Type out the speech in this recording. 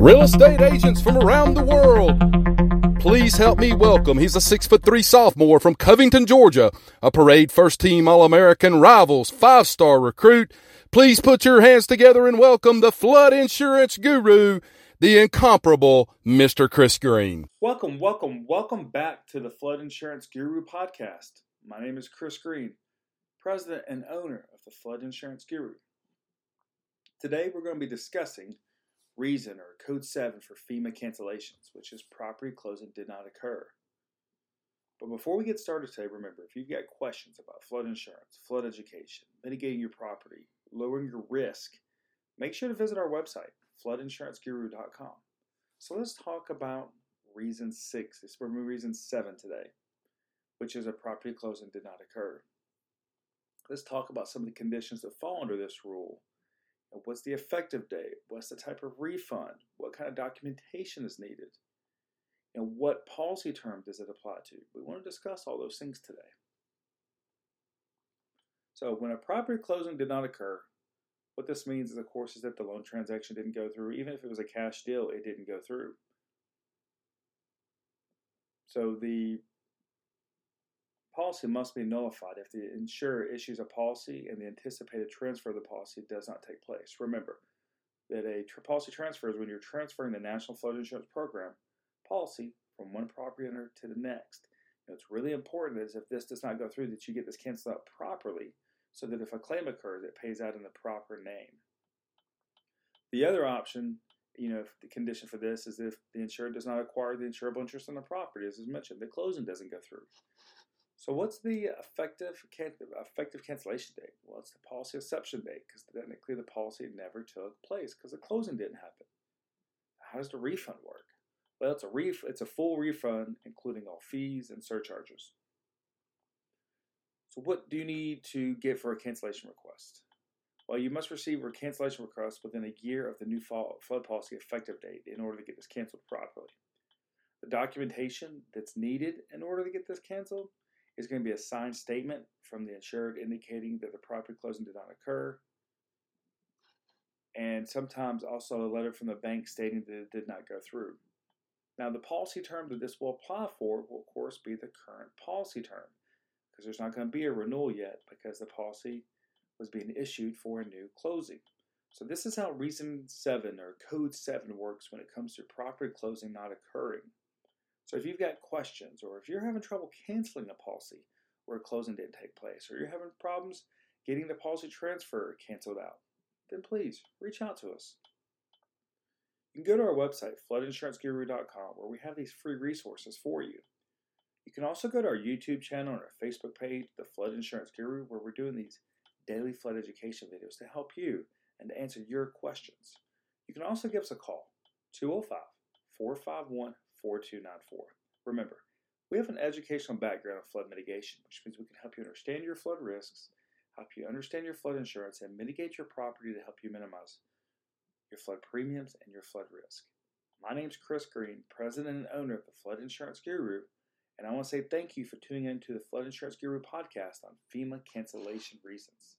Real estate agents from around the world. Please help me welcome. He's a six foot three sophomore from Covington, Georgia, a parade first team All American rivals, five star recruit. Please put your hands together and welcome the flood insurance guru, the incomparable Mr. Chris Green. Welcome, welcome, welcome back to the Flood Insurance Guru podcast. My name is Chris Green, president and owner of the Flood Insurance Guru. Today we're going to be discussing reason or code 7 for FEMA cancellations, which is property closing did not occur. But before we get started today, remember if you've got questions about flood insurance, flood education, mitigating your property, lowering your risk, make sure to visit our website, floodinsuranceguru.com. So let's talk about reason 6. This is reason 7 today, which is a property closing did not occur. Let's talk about some of the conditions that fall under this rule What's the effective date? What's the type of refund? What kind of documentation is needed? And what policy term does it apply to? We want to discuss all those things today. So when a property closing did not occur, what this means is, of course, is that the loan transaction didn't go through. Even if it was a cash deal, it didn't go through. So the policy must be nullified if the insurer issues a policy and the anticipated transfer of the policy does not take place. Remember that a policy transfer is when you're transferring the National Flood Insurance Program policy from one property owner to the next. Now, it's really important is if this does not go through that you get this canceled out properly so that if a claim occurs, it pays out in the proper name. The other option, you know, the condition for this is if the insured does not acquire the insurable interest in the property, as is mentioned, the closing doesn't go through. So what's the effective can- effective cancellation date? Well, it's the policy inception date because technically the policy never took place because the closing didn't happen. How does the refund work? Well, it's a ref- it's a full refund including all fees and surcharges. So what do you need to get for a cancellation request? Well, you must receive a cancellation request within a year of the new flood policy effective date in order to get this canceled properly. The documentation that's needed in order to get this canceled is going to be a signed statement from the insured indicating that the property closing did not occur. And sometimes also a letter from the bank stating that it did not go through. Now, the policy term that this will apply for will, of course, be the current policy term because there's not going to be a renewal yet because the policy was being issued for a new closing. So, this is how Reason 7 or Code 7 works when it comes to property closing not occurring. So if you've got questions or if you're having trouble canceling a policy where a closing didn't take place or you're having problems getting the policy transfer canceled out, then please reach out to us. You can go to our website, floodinsuranceguru.com, where we have these free resources for you. You can also go to our YouTube channel and our Facebook page, The Flood Insurance Guru, where we're doing these daily flood education videos to help you and to answer your questions. You can also give us a call, 205 451 4294. Remember, we have an educational background in flood mitigation, which means we can help you understand your flood risks, help you understand your flood insurance, and mitigate your property to help you minimize your flood premiums and your flood risk. My name is Chris Green, president and owner of the Flood Insurance Guru, and I want to say thank you for tuning in to the Flood Insurance Guru podcast on FEMA cancellation reasons.